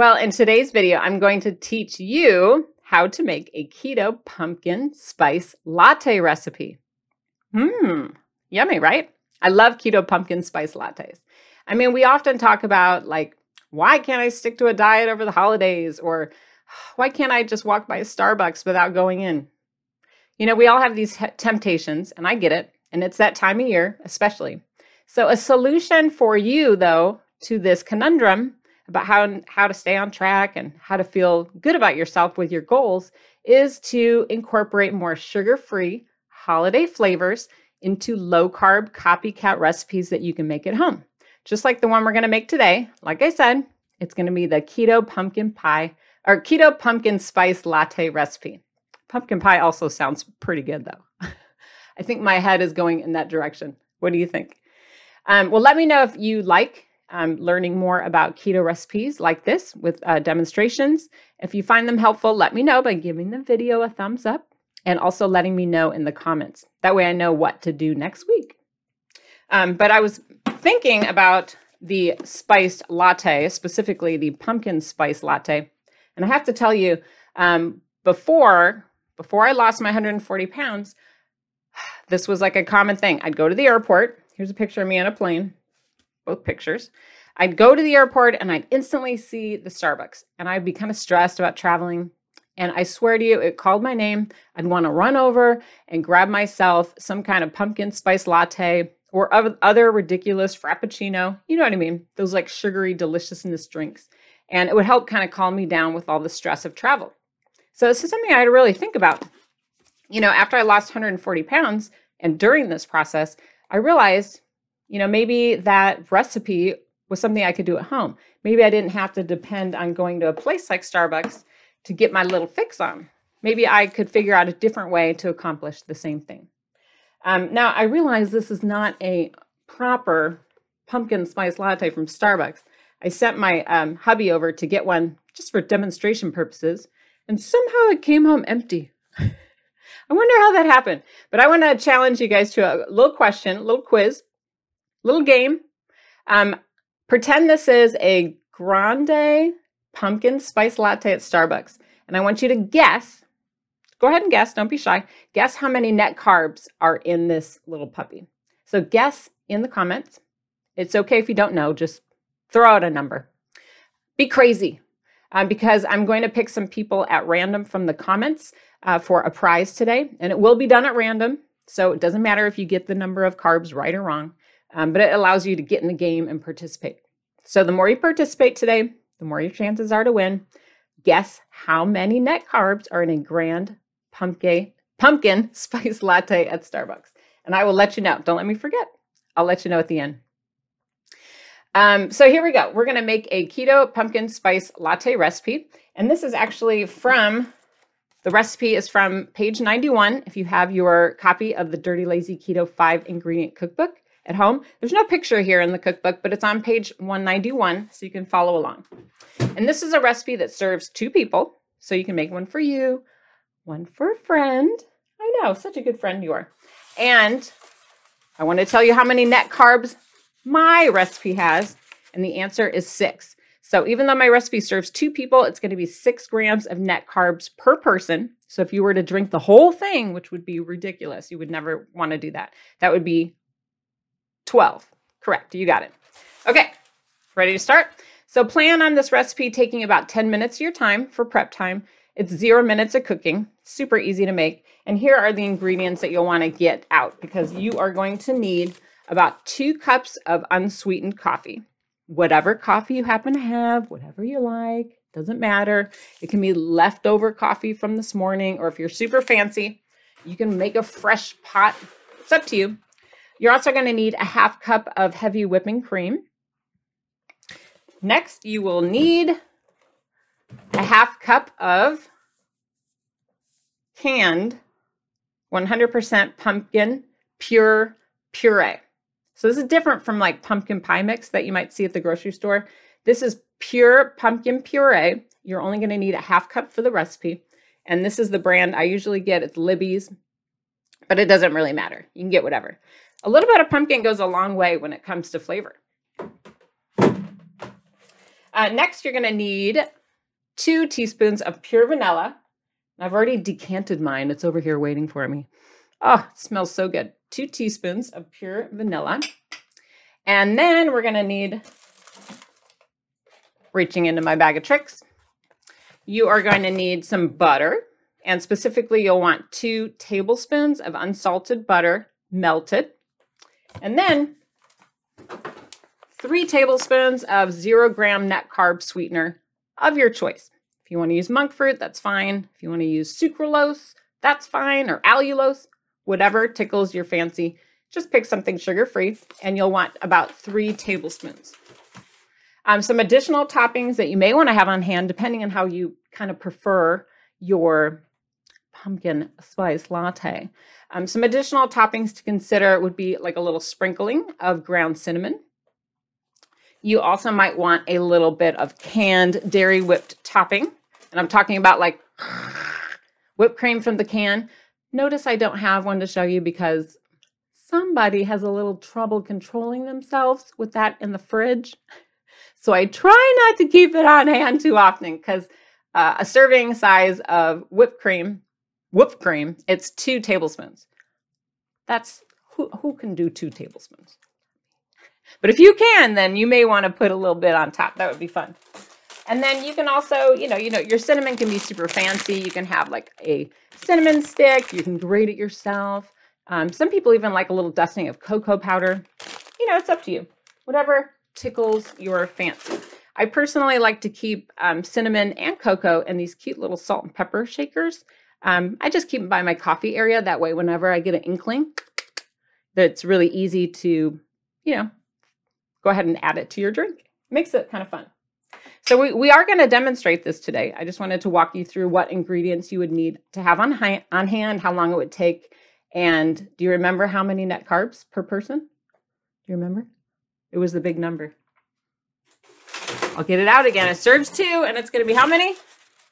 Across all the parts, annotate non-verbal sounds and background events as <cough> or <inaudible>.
Well, in today's video, I'm going to teach you how to make a keto pumpkin spice latte recipe. Mmm, yummy, right? I love keto pumpkin spice lattes. I mean, we often talk about like, why can't I stick to a diet over the holidays? Or <sighs> why can't I just walk by a Starbucks without going in? You know, we all have these temptations, and I get it. And it's that time of year, especially. So, a solution for you, though, to this conundrum about how how to stay on track and how to feel good about yourself with your goals is to incorporate more sugar-free holiday flavors into low-carb copycat recipes that you can make at home. Just like the one we're going to make today. Like I said, it's going to be the keto pumpkin pie or keto pumpkin spice latte recipe. Pumpkin pie also sounds pretty good though. <laughs> I think my head is going in that direction. What do you think? Um, well, let me know if you like um, learning more about keto recipes like this with uh, demonstrations. If you find them helpful, let me know by giving the video a thumbs up and also letting me know in the comments. That way I know what to do next week. Um, but I was thinking about the spiced latte, specifically the pumpkin spice latte. And I have to tell you, um, before before I lost my 140 pounds, <sighs> this was like a common thing. I'd go to the airport. Here's a picture of me on a plane both pictures. I'd go to the airport and I'd instantly see the Starbucks and I'd be kind of stressed about traveling. And I swear to you, it called my name. I'd want to run over and grab myself some kind of pumpkin spice latte or other ridiculous frappuccino. You know what I mean? Those like sugary deliciousness drinks. And it would help kind of calm me down with all the stress of travel. So this is something I had to really think about. You know, after I lost 140 pounds and during this process, I realized you know, maybe that recipe was something I could do at home. Maybe I didn't have to depend on going to a place like Starbucks to get my little fix on. Maybe I could figure out a different way to accomplish the same thing. Um, now, I realize this is not a proper pumpkin spice latte from Starbucks. I sent my um, hubby over to get one just for demonstration purposes, and somehow it came home empty. <laughs> I wonder how that happened. But I want to challenge you guys to a little question, a little quiz little game. Um, pretend this is a grande pumpkin spice latte at Starbucks. And I want you to guess, go ahead and guess, don't be shy. Guess how many net carbs are in this little puppy. So guess in the comments. It's okay if you don't know, just throw out a number. Be crazy um, because I'm going to pick some people at random from the comments uh, for a prize today. And it will be done at random. So it doesn't matter if you get the number of carbs right or wrong um, but it allows you to get in the game and participate. So the more you participate today, the more your chances are to win. Guess how many net carbs are in a grand pumpkin pumpkin <laughs> spice latte at Starbucks, and I will let you know. Don't let me forget. I'll let you know at the end. Um, so here we go. We're going to make a keto pumpkin spice latte recipe, and this is actually from the recipe is from page 91 if you have your copy of the Dirty Lazy Keto 5 ingredient cookbook at home. There's no picture here in the cookbook, but it's on page 191, so you can follow along. And this is a recipe that serves two people, so you can make one for you, one for a friend. I know, such a good friend you are. And I want to tell you how many net carbs my recipe has, and the answer is six. So even though my recipe serves two people, it's going to be six grams of net carbs per person. So if you were to drink the whole thing, which would be ridiculous, you would never want to do that. That would be 12. Correct. You got it. Okay. Ready to start? So plan on this recipe taking about 10 minutes of your time for prep time. It's zero minutes of cooking, super easy to make. And here are the ingredients that you'll want to get out because you are going to need about two cups of unsweetened coffee. Whatever coffee you happen to have, whatever you like, doesn't matter. It can be leftover coffee from this morning, or if you're super fancy, you can make a fresh pot. It's up to you. You're also going to need a half cup of heavy whipping cream. Next, you will need a half cup of canned 100% pumpkin pure puree. So this is different from like pumpkin pie mix that you might see at the grocery store. This is pure pumpkin puree. You're only going to need a half cup for the recipe. And this is the brand I usually get. It's Libby's, but it doesn't really matter. You can get whatever. A little bit of pumpkin goes a long way when it comes to flavor. Uh, next, you're going to need two teaspoons of pure vanilla. I've already decanted mine. It's over here waiting for me. Oh, it smells so good. Two teaspoons of pure vanilla. And then we're going to need, reaching into my bag of tricks, you are going to need some butter. And specifically, you'll want two tablespoons of unsalted butter melted. And then three tablespoons of zero gram net carb sweetener of your choice. If you want to use monk fruit, that's fine. If you want to use sucralose, that's fine, or allulose, whatever tickles your fancy. Just pick something sugar free, and you'll want about three tablespoons. Um, some additional toppings that you may want to have on hand, depending on how you kind of prefer your pumpkin spice latte. Um, some additional toppings to consider would be like a little sprinkling of ground cinnamon. You also might want a little bit of canned dairy whipped topping. And I'm talking about like <sighs> whipped cream from the can. Notice I don't have one to show you because somebody has a little trouble controlling themselves with that in the fridge. <laughs> So I try not to keep it on hand too often because uh, a serving size of whipped cream, whipped cream, it's two tablespoons. That's who, who can do two tablespoons? But if you can, then you may want to put a little bit on top. That would be fun. And then you can also, you know, you know, your cinnamon can be super fancy. You can have like a cinnamon stick. You can grate it yourself. Um, some people even like a little dusting of cocoa powder. You know, it's up to you. Whatever tickles your fancy. I personally like to keep um, cinnamon and cocoa in these cute little salt and pepper shakers. Um, I just keep them by my coffee area. That way, whenever I get an inkling, that's really easy to, you know, go ahead and add it to your drink. Makes it kind of fun. So we, we are going to demonstrate this today. I just wanted to walk you through what ingredients you would need to have on, hi- on hand, how long it would take, and do you remember how many net carbs per person? Do you remember? It was the big number. I'll get it out again. It serves two, and it's going to be how many?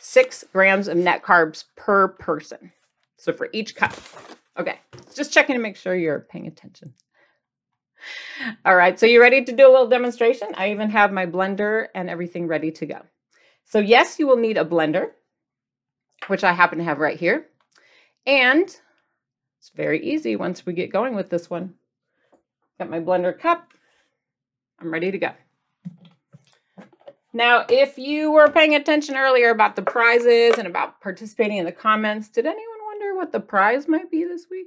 Six grams of net carbs per person. So for each cup. Okay, just checking to make sure you're paying attention. All right, so you ready to do a little demonstration? I even have my blender and everything ready to go. So yes, you will need a blender, which I happen to have right here. And it's very easy once we get going with this one. Got my blender cup. I'm ready to go. Now, if you were paying attention earlier about the prizes and about participating in the comments, did anyone wonder what the prize might be this week?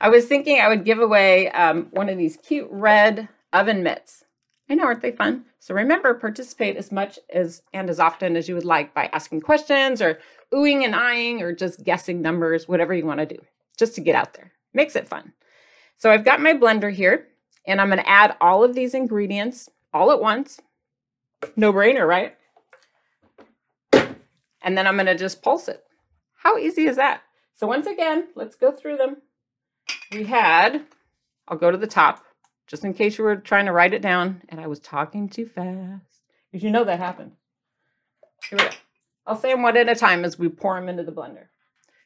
I was thinking I would give away um, one of these cute red oven mitts. I know, aren't they fun? So remember, participate as much as and as often as you would like by asking questions or oohing and eyeing or just guessing numbers, whatever you want to do, just to get out there. Makes it fun. So I've got my blender here, and I'm going to add all of these ingredients all at once. No brainer, right? And then I'm going to just pulse it. How easy is that? So once again, let's go through them we had, I'll go to the top just in case you were trying to write it down and I was talking too fast. Because you know that happened. Here we go. I'll say them one at a time as we pour them into the blender.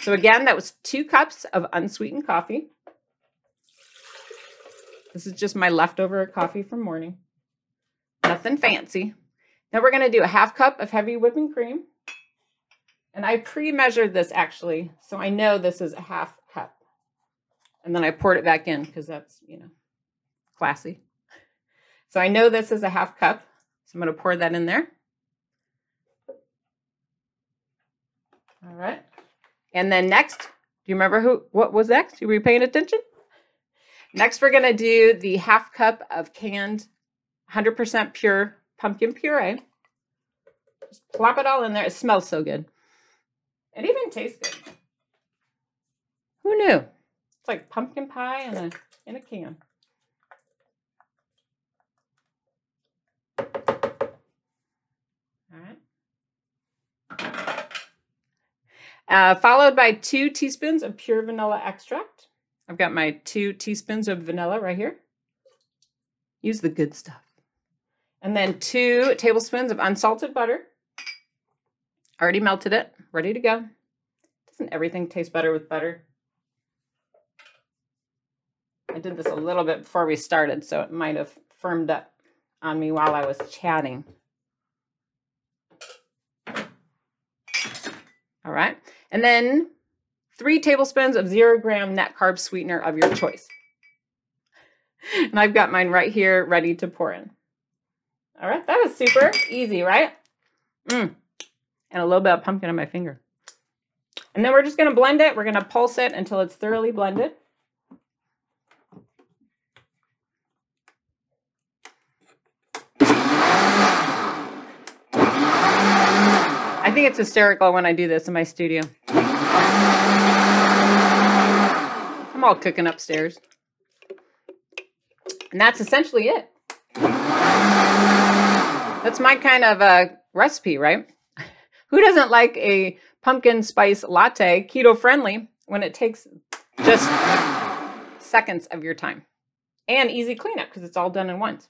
So again, that was two cups of unsweetened coffee. This is just my leftover coffee from morning. Nothing fancy. Now we're going to do a half cup of heavy whipping cream. And I pre-measured this actually, so I know this is a half cup. and then I poured it back in because that's, you know, classy. So I know this is a half cup. So I'm going to pour that in there. All right. And then next, do you remember who what was next? You were you paying attention? Next, we're going to do the half cup of canned 100% pure pumpkin puree. Just plop it all in there. It smells so good. It even tastes good. Who knew? It's like pumpkin pie in a in a can. All right. Uh, followed by two teaspoons of pure vanilla extract. I've got my two teaspoons of vanilla right here. Use the good stuff. And then two tablespoons of unsalted butter. Already melted it, ready to go. Doesn't everything taste better with butter? I did this a little bit before we started, so it might have firmed up on me while I was chatting. All right. And then three tablespoons of zero gram net carb sweetener of your choice. <laughs> And I've got mine right here ready to pour in. All right, that was super easy, right? Mm. And a little bit of pumpkin on my finger. And then we're just going to blend it. We're going to pulse it until it's thoroughly blended. I think it's hysterical when I do this in my studio. I'm all cooking upstairs. And that's essentially it. That's my kind of a recipe, right? Who doesn't like a pumpkin spice latte, keto friendly, when it takes just seconds of your time? And easy cleanup because it's all done in once.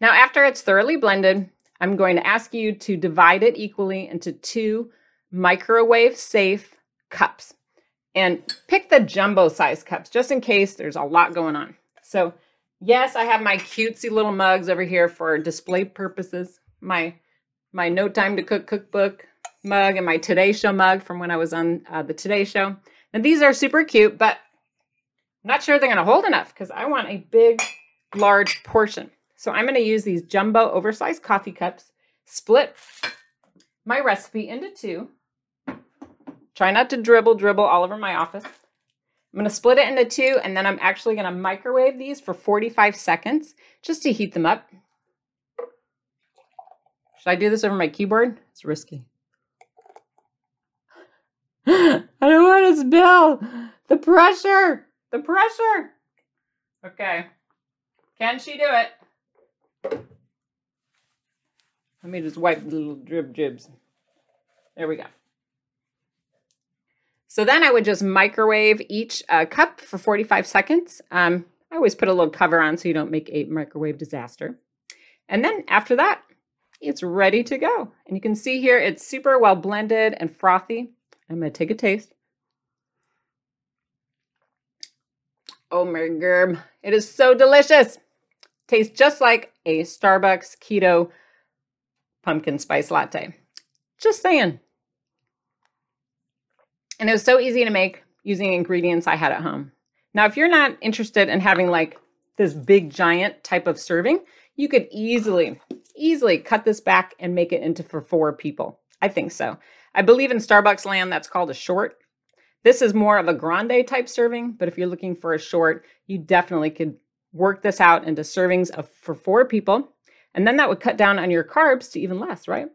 Now, after it's thoroughly blended, I'm going to ask you to divide it equally into two microwave safe cups and pick the jumbo size cups just in case there's a lot going on. So yes, I have my cutesy little mugs over here for display purposes. My my no time to cook cookbook mug and my Today Show mug from when I was on uh, the Today Show. And these are super cute, but I'm not sure they're going to hold enough because I want a big, large portion. So I'm going to use these jumbo oversized coffee cups, split my recipe into two. Try not to dribble, dribble all over my office. I'm going to split it into two, and then I'm actually going to microwave these for 45 seconds just to heat them up. Should I do this over my keyboard? It's risky. <gasps> I don't want to spill. The pressure. The pressure. Okay. Can she do it? Let me just wipe the little drib jibs. There we go. So then I would just microwave each uh, cup for 45 seconds. Um, I always put a little cover on so you don't make a microwave disaster. And then after that, it's ready to go. And you can see here it's super well blended and frothy. I'm to take a taste. Oh my gerb. It is so delicious. Tastes just like a Starbucks keto pumpkin spice latte. Just saying. And it was so easy to make using ingredients I had at home. Now, if you're not interested in having like this big giant type of serving, you could easily, easily cut this back and make it into for four people. I think so. I believe in Starbucks land that's called a short. This is more of a grande type serving, but if you're looking for a short, you definitely could work this out into servings of for four people. And then that would cut down on your carbs to even less, right?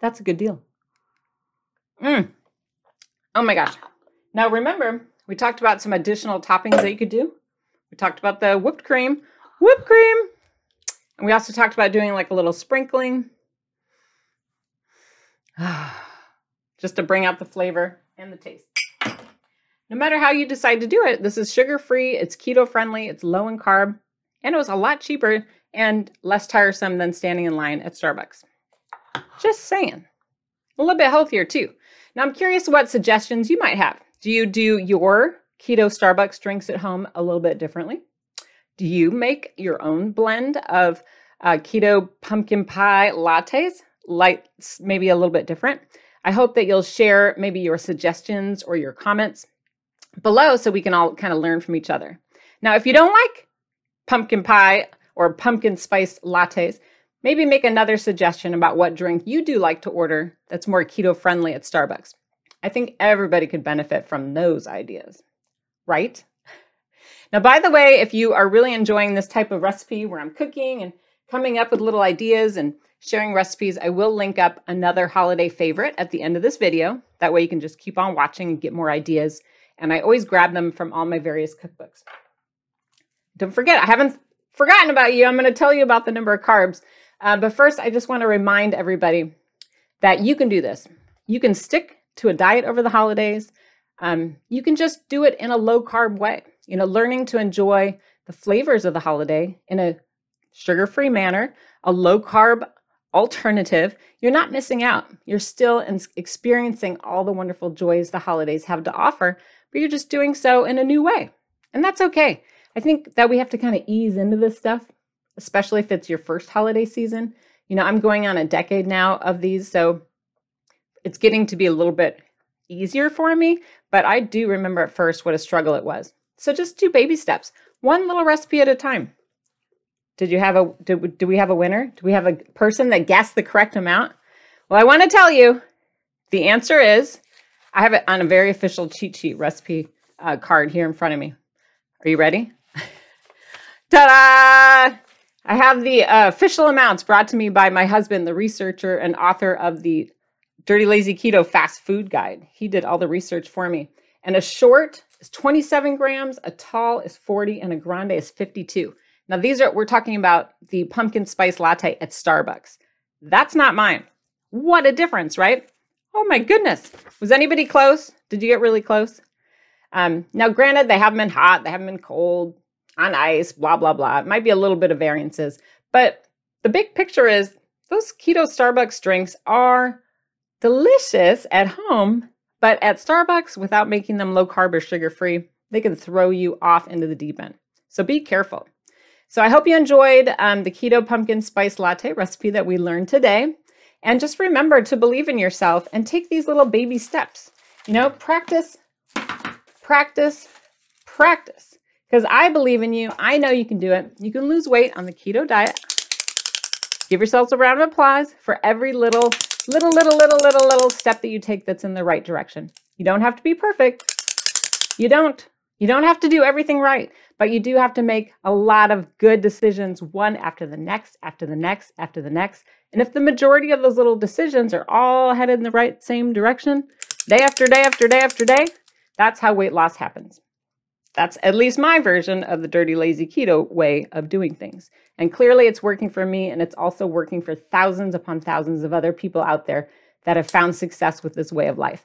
That's a good deal. Mm. Oh my gosh. Now remember, we talked about some additional toppings that you could do. We talked about the whipped cream, whipped cream. And we also talked about doing like a little sprinkling. <sighs> Just to bring out the flavor and the taste. No matter how you decide to do it, this is sugar free, it's keto friendly, it's low in carb, and it was a lot cheaper and less tiresome than standing in line at Starbucks. Just saying. A little bit healthier too. Now, I'm curious what suggestions you might have. Do you do your keto Starbucks drinks at home a little bit differently? Do you make your own blend of uh, keto pumpkin pie lattes, like maybe a little bit different? I hope that you'll share maybe your suggestions or your comments below so we can all kind of learn from each other. Now, if you don't like pumpkin pie or pumpkin spice lattes, maybe make another suggestion about what drink you do like to order that's more keto friendly at Starbucks. I think everybody could benefit from those ideas, right? Now, by the way, if you are really enjoying this type of recipe where I'm cooking and coming up with little ideas and sharing recipes, I will link up another holiday favorite at the end of this video. That way you can just keep on watching and get more ideas and I always grab them from all my various cookbooks. Don't forget, I haven't forgotten about you. I'm going to tell you about the number of carbs. Uh, but first, I just want to remind everybody that you can do this. You can stick to a diet over the holidays, um, you can just do it in a low carb way. You know, learning to enjoy the flavors of the holiday in a sugar free manner, a low carb alternative, you're not missing out. You're still experiencing all the wonderful joys the holidays have to offer, but you're just doing so in a new way. And that's okay. I think that we have to kind of ease into this stuff, especially if it's your first holiday season. You know, I'm going on a decade now of these, so it's getting to be a little bit easier for me, but I do remember at first what a struggle it was. So just do baby steps, one little recipe at a time. Did you have a do, we have a winner? Do we have a person that guessed the correct amount? Well, I want to tell you the answer is I have it on a very official cheat sheet recipe uh, card here in front of me. Are you ready? <laughs> Ta-da! I have the uh, official amounts brought to me by my husband, the researcher and author of the Dirty Lazy Keto Fast Food Guide. He did all the research for me. And a short is 27 grams, a tall is 40, and a grande is 52. Now, these are, we're talking about the pumpkin spice latte at Starbucks. That's not mine. What a difference, right? Oh my goodness. Was anybody close? Did you get really close? Um, now, granted, they haven't been hot, they haven't been cold, on ice, blah, blah, blah. It might be a little bit of variances, but the big picture is those keto Starbucks drinks are delicious at home, but at Starbucks, without making them low carb or sugar free, they can throw you off into the deep end. So be careful. So I hope you enjoyed um, the keto pumpkin spice latte recipe that we learned today. And just remember to believe in yourself and take these little baby steps. You know, practice, practice, practice. Because I believe in you. I know you can do it. You can lose weight on the keto diet. Give yourselves a round of applause for every little, little, little, little, little, little step that you take that's in the right direction. You don't have to be perfect. You don't. You don't have to do everything right, but you do have to make a lot of good decisions, one after the next, after the next, after the next. And if the majority of those little decisions are all headed in the right same direction, day after day after day after day, that's how weight loss happens. That's at least my version of the dirty, lazy keto way of doing things. And clearly it's working for me, and it's also working for thousands upon thousands of other people out there that have found success with this way of life.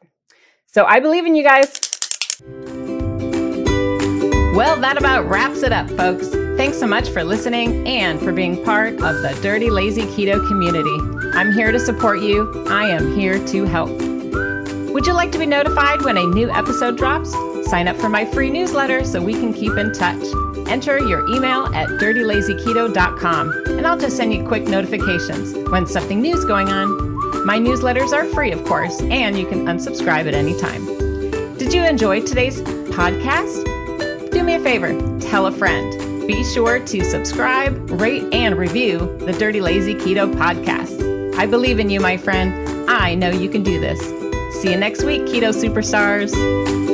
So I believe in you guys. Well, that about wraps it up, folks. Thanks so much for listening and for being part of the Dirty Lazy Keto community. I'm here to support you. I am here to help. Would you like to be notified when a new episode drops? Sign up for my free newsletter so we can keep in touch. Enter your email at dirtylazyketo.com and I'll just send you quick notifications when something new is going on. My newsletters are free, of course, and you can unsubscribe at any time. Did you enjoy today's podcast? do me a favor tell a friend. Be sure to subscribe, rate, and review the Dirty Lazy Keto podcast. I believe in you, my friend. I know you can do this. See you next week, Keto Superstars.